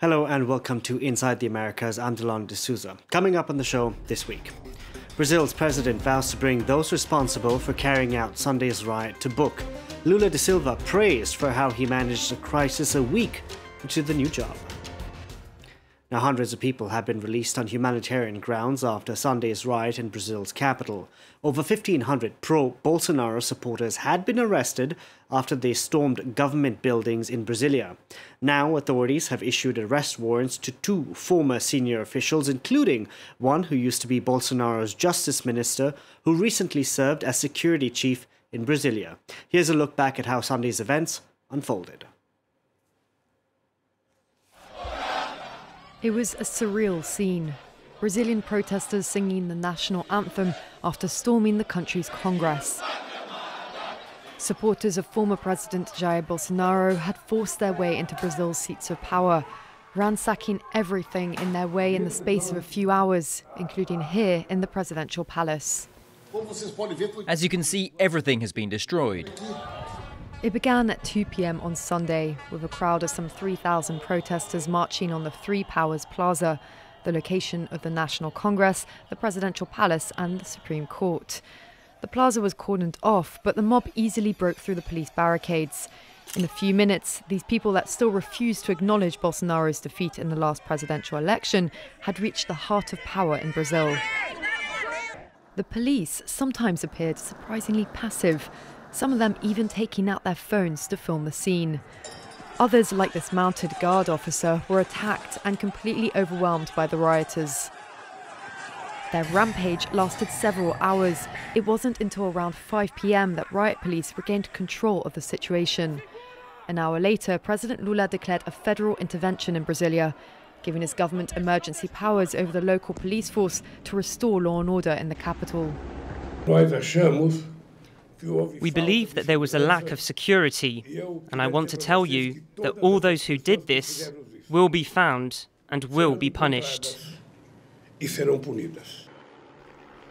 Hello and welcome to Inside the Americas. I'm Delano D'Souza. Coming up on the show this week. Brazil's president vows to bring those responsible for carrying out Sunday's riot to book. Lula da Silva praised for how he managed the crisis a week into the new job. Now, hundreds of people have been released on humanitarian grounds after Sunday's riot in Brazil's capital. Over 1,500 pro Bolsonaro supporters had been arrested after they stormed government buildings in Brasilia. Now, authorities have issued arrest warrants to two former senior officials, including one who used to be Bolsonaro's justice minister, who recently served as security chief in Brasilia. Here's a look back at how Sunday's events unfolded. It was a surreal scene. Brazilian protesters singing the national anthem after storming the country's Congress. Supporters of former President Jair Bolsonaro had forced their way into Brazil's seats of power, ransacking everything in their way in the space of a few hours, including here in the presidential palace. As you can see, everything has been destroyed. It began at 2 pm on Sunday with a crowd of some 3,000 protesters marching on the Three Powers Plaza, the location of the National Congress, the Presidential Palace, and the Supreme Court. The plaza was cordoned off, but the mob easily broke through the police barricades. In a few minutes, these people that still refused to acknowledge Bolsonaro's defeat in the last presidential election had reached the heart of power in Brazil. The police sometimes appeared surprisingly passive, some of them even taking out their phones to film the scene. Others, like this mounted guard officer, were attacked and completely overwhelmed by the rioters. Their rampage lasted several hours. It wasn't until around 5 pm that riot police regained control of the situation. An hour later, President Lula declared a federal intervention in Brasilia, giving his government emergency powers over the local police force to restore law and order in the capital. Nós achamos we believe that there was a lack of security, and I want to tell you that all those who did this will be found and will be punished.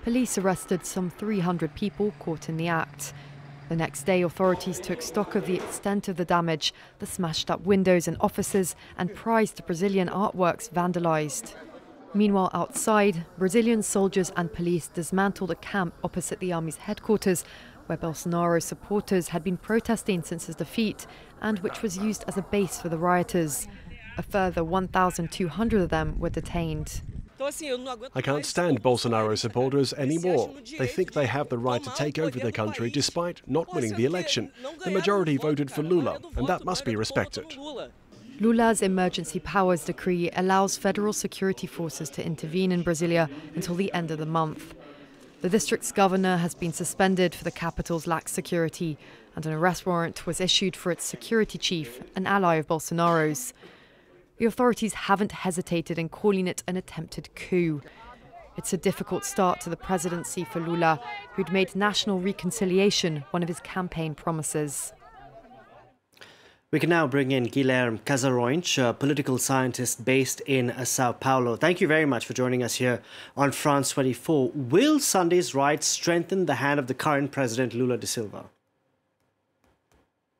Police arrested some 300 people caught in the act. The next day, authorities took stock of the extent of the damage, the smashed up windows and offices, and prized Brazilian artworks vandalized. Meanwhile, outside, Brazilian soldiers and police dismantled a camp opposite the army's headquarters where Bolsonaro supporters had been protesting since his defeat and which was used as a base for the rioters. A further 1,200 of them were detained. I can't stand Bolsonaro supporters anymore. They think they have the right to take over the country despite not winning the election. The majority voted for Lula, and that must be respected. Lula's emergency powers decree allows federal security forces to intervene in Brasilia until the end of the month. The district's governor has been suspended for the capital's lax security, and an arrest warrant was issued for its security chief, an ally of Bolsonaro's. The authorities haven't hesitated in calling it an attempted coup. It's a difficult start to the presidency for Lula, who'd made national reconciliation one of his campaign promises. We can now bring in Guilherme Casarões, a political scientist based in Sao Paulo. Thank you very much for joining us here on France 24. Will Sunday's riots strengthen the hand of the current president, Lula da Silva?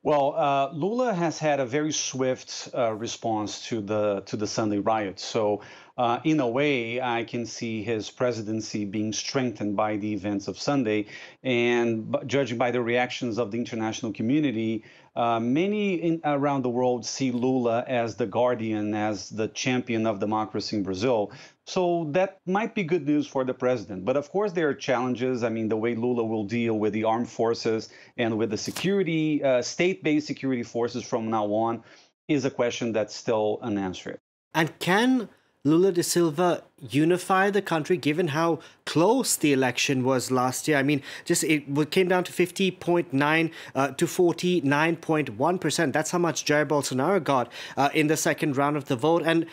Well, uh, Lula has had a very swift uh, response to the to the Sunday riots. So, uh, in a way, I can see his presidency being strengthened by the events of Sunday, and judging by the reactions of the international community, uh, many in, around the world see Lula as the guardian, as the champion of democracy in Brazil. So that might be good news for the president. But of course, there are challenges. I mean, the way Lula will deal with the armed forces and with the security, uh, state based security forces from now on is a question that's still unanswered. And can Lula da Silva unify the country given how close the election was last year? I mean, just it came down to 50.9 uh, to 49.1%. That's how much Jair Bolsonaro got uh, in the second round of the vote. And,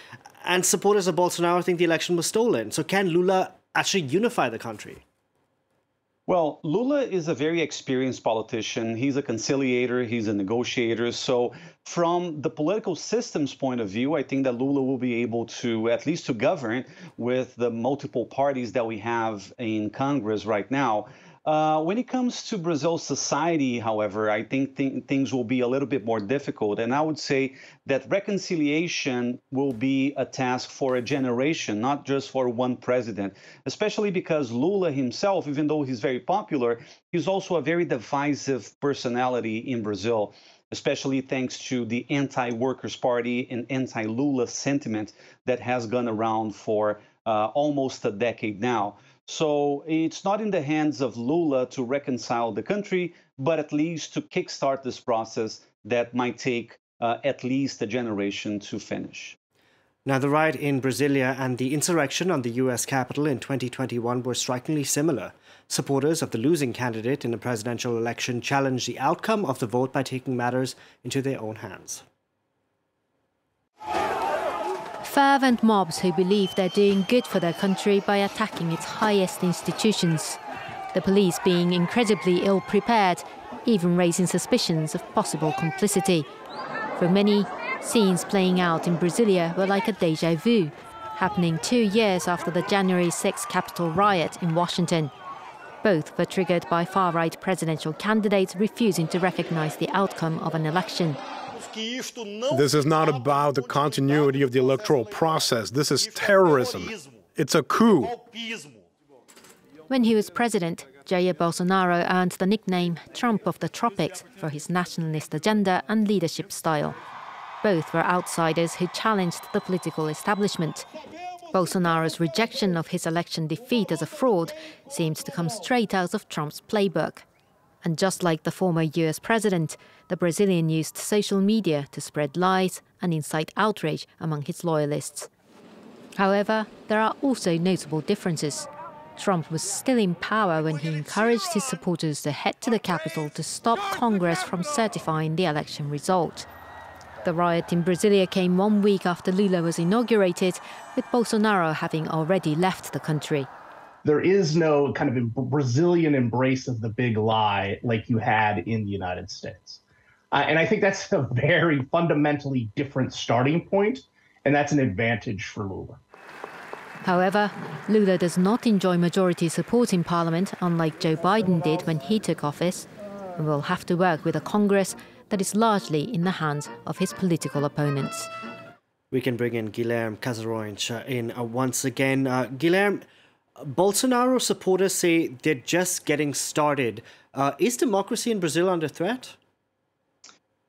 and supporters of Bolsonaro think the election was stolen. So can Lula actually unify the country? Well, Lula is a very experienced politician. He's a conciliator, he's a negotiator. So, from the political system's point of view, I think that Lula will be able to, at least to govern with the multiple parties that we have in Congress right now. Uh, when it comes to Brazil's society, however, I think th- things will be a little bit more difficult. And I would say that reconciliation will be a task for a generation, not just for one president, especially because Lula himself, even though he's very popular, he's also a very divisive personality in Brazil especially thanks to the anti workers' party and anti Lula sentiment that has gone around for almost a decade now. So it's not in the hands of Lula to reconcile the country, but at least to kickstart this process that might take uh, at least a generation to finish. Now, the riot in Brasilia and the insurrection on the US Capitol in 2021 were strikingly similar. Supporters of the losing candidate in the presidential election challenged the outcome of the vote by taking matters into their own hands. Fervent mobs who believe they're doing good for their country by attacking its highest institutions. The police being incredibly ill prepared, even raising suspicions of possible complicity. For many, scenes playing out in Brasilia were like a deja vu, happening two years after the January 6 Capitol riot in Washington. Both were triggered by far right presidential candidates refusing to recognize the outcome of an election. This is not about the continuity of the electoral process. This is terrorism. It's a coup. When he was president, Jair Bolsonaro earned the nickname Trump of the Tropics for his nationalist agenda and leadership style. Both were outsiders who challenged the political establishment. Bolsonaro's rejection of his election defeat as a fraud seemed to come straight out of Trump's playbook. And just like the former US president, the Brazilian used social media to spread lies and incite outrage among his loyalists. However, there are also notable differences. Trump was still in power when he encouraged his supporters to head to the capital to stop Congress from certifying the election result. The riot in Brasilia came one week after Lula was inaugurated, with Bolsonaro having already left the country there is no kind of Brazilian embrace of the big lie like you had in the United States. Uh, and I think that's a very fundamentally different starting point, and that's an advantage for Lula. However, Lula does not enjoy majority support in parliament, unlike Joe Biden did when he took office, and will have to work with a Congress that is largely in the hands of his political opponents. We can bring in Guilherme Casarões in uh, once again. Uh, Guilherme, Bolsonaro supporters say they're just getting started. Uh, is democracy in Brazil under threat?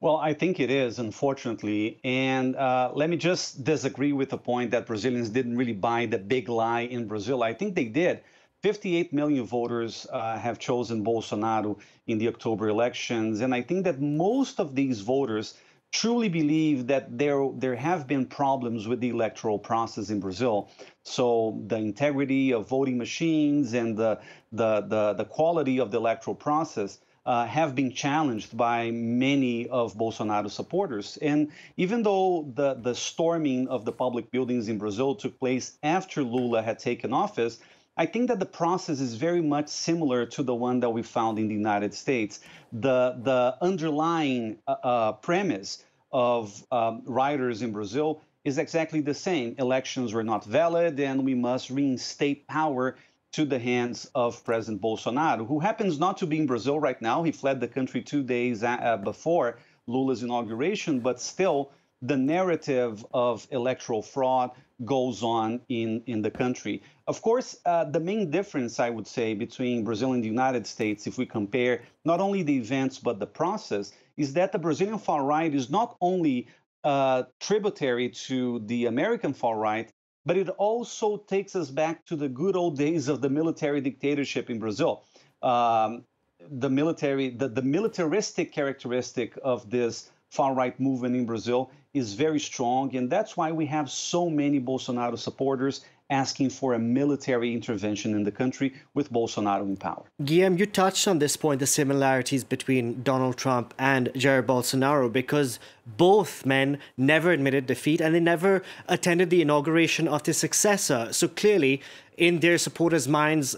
Well, I think it is, unfortunately. And uh, let me just disagree with the point that Brazilians didn't really buy the big lie in Brazil. I think they did. 58 million voters uh, have chosen Bolsonaro in the October elections. And I think that most of these voters truly believe that there there have been problems with the electoral process in Brazil. So the integrity of voting machines and the the the, the quality of the electoral process uh, have been challenged by many of Bolsonaro's supporters. And even though the, the storming of the public buildings in Brazil took place after Lula had taken office, I think that the process is very much similar to the one that we found in the United States. The, the underlying uh, uh, premise of um, rioters in Brazil is exactly the same. Elections were not valid, and we must reinstate power to the hands of President Bolsonaro, who happens not to be in Brazil right now. He fled the country two days uh, before Lula's inauguration, but still, the narrative of electoral fraud goes on in, in the country. Of course, uh, the main difference, I would say, between Brazil and the United States, if we compare not only the events but the process, is that the Brazilian far right is not only uh, tributary to the American far right, but it also takes us back to the good old days of the military dictatorship in Brazil. Um, the military, the, the militaristic characteristic of this far right movement in Brazil is very strong. And that's why we have so many Bolsonaro supporters asking for a military intervention in the country with Bolsonaro in power. Guillaume, you touched on this point the similarities between Donald Trump and Jair Bolsonaro because both men never admitted defeat and they never attended the inauguration of their successor. So clearly, in their supporters' minds,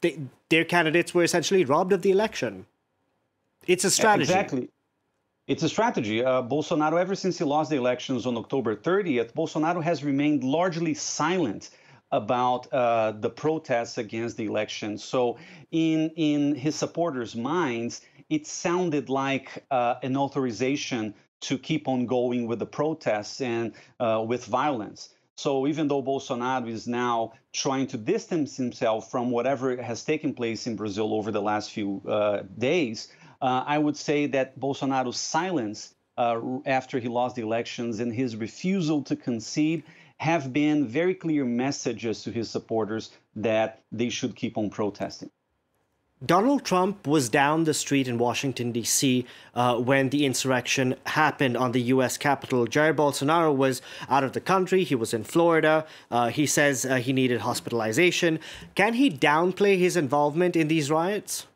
they, their candidates were essentially robbed of the election. It's a strategy. Exactly. It's a strategy. Uh, Bolsonaro, ever since he lost the elections on October 30th, Bolsonaro has remained largely silent about uh, the protests against the election. So, in in his supporters' minds, it sounded like uh, an authorization to keep on going with the protests and uh, with violence. So, even though Bolsonaro is now trying to distance himself from whatever has taken place in Brazil over the last few uh, days, uh, I would say that Bolsonaro's silence uh, after he lost the elections and his refusal to concede have been very clear messages to his supporters that they should keep on protesting. Donald Trump was down the street in Washington, D.C. Uh, when the insurrection happened on the U.S. Capitol. Jair Bolsonaro was out of the country. He was in Florida. Uh, he says uh, he needed hospitalization. Can he downplay his involvement in these riots?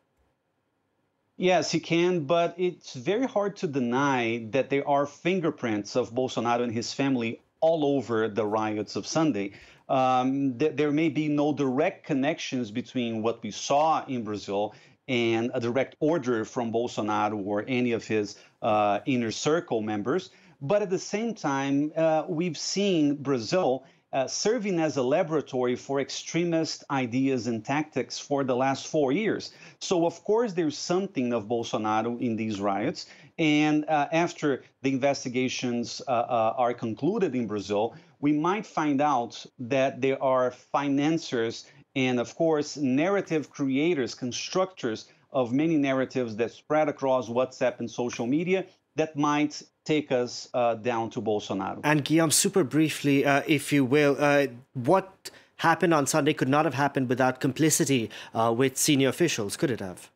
Yes, he can, but it's very hard to deny that there are fingerprints of Bolsonaro and his family all over the riots of Sunday. Um, th- there may be no direct connections between what we saw in Brazil and a direct order from Bolsonaro or any of his uh, inner circle members. But at the same time, uh, we've seen Brazil uh, serving as a laboratory for extremist ideas and tactics for the last four years. So, of course, there's something of Bolsonaro in these riots. And uh, after the investigations uh, uh, are concluded in Brazil, we might find out that there are financiers and, of course, narrative creators, constructors of many narratives that spread across WhatsApp and social media that might take us uh, down to Bolsonaro. And Guillaume, super briefly, uh, if you will, uh, what happened on Sunday could not have happened without complicity uh, with senior officials, could it have?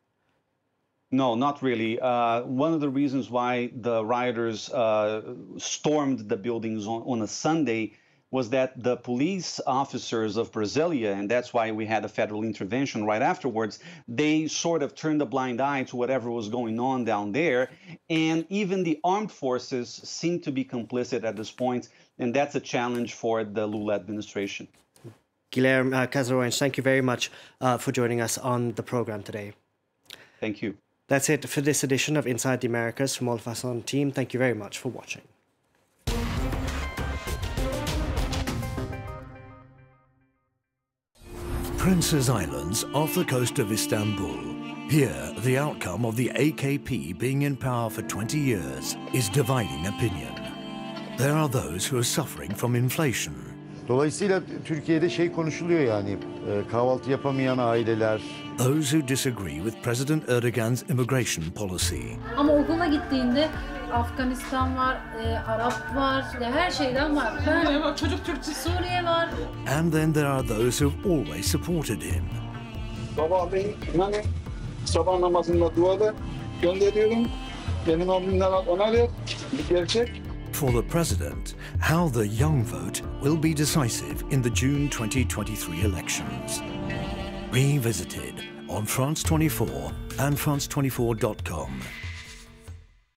No, not really. Uh, one of the reasons why the rioters uh, stormed the buildings on, on a Sunday was that the police officers of Brasilia, and that's why we had a federal intervention right afterwards, they sort of turned a blind eye to whatever was going on down there. And even the armed forces seem to be complicit at this point, and that's a challenge for the Lula administration. Guilherme uh, thank you very much uh, for joining us on the program today. Thank you. That's it for this edition of Inside the Americas from all of us on team. Thank you very much for watching. Prince's Islands off the coast of Istanbul. Here, the outcome of the AKP being in power for 20 years is dividing opinion. There are those who are suffering from inflation. Dolayısıyla Türkiye'de şey konuşuluyor yani e, kahvaltı yapamayan aileler. Those who disagree with President Erdogan's immigration policy. Ama okula gittiğinde Afganistan var, e, Arap var, her şeyden var. Suriye var, çocuk Türkçe Suriye var. And then there are those who've always supported him. Sabahleyin hani sabah namazında duada gönderiyorum. Benim abimden ona ver. Gerçek. For the president, how the young vote will be decisive in the June 2023 elections. Revisited on France 24 and France24.com.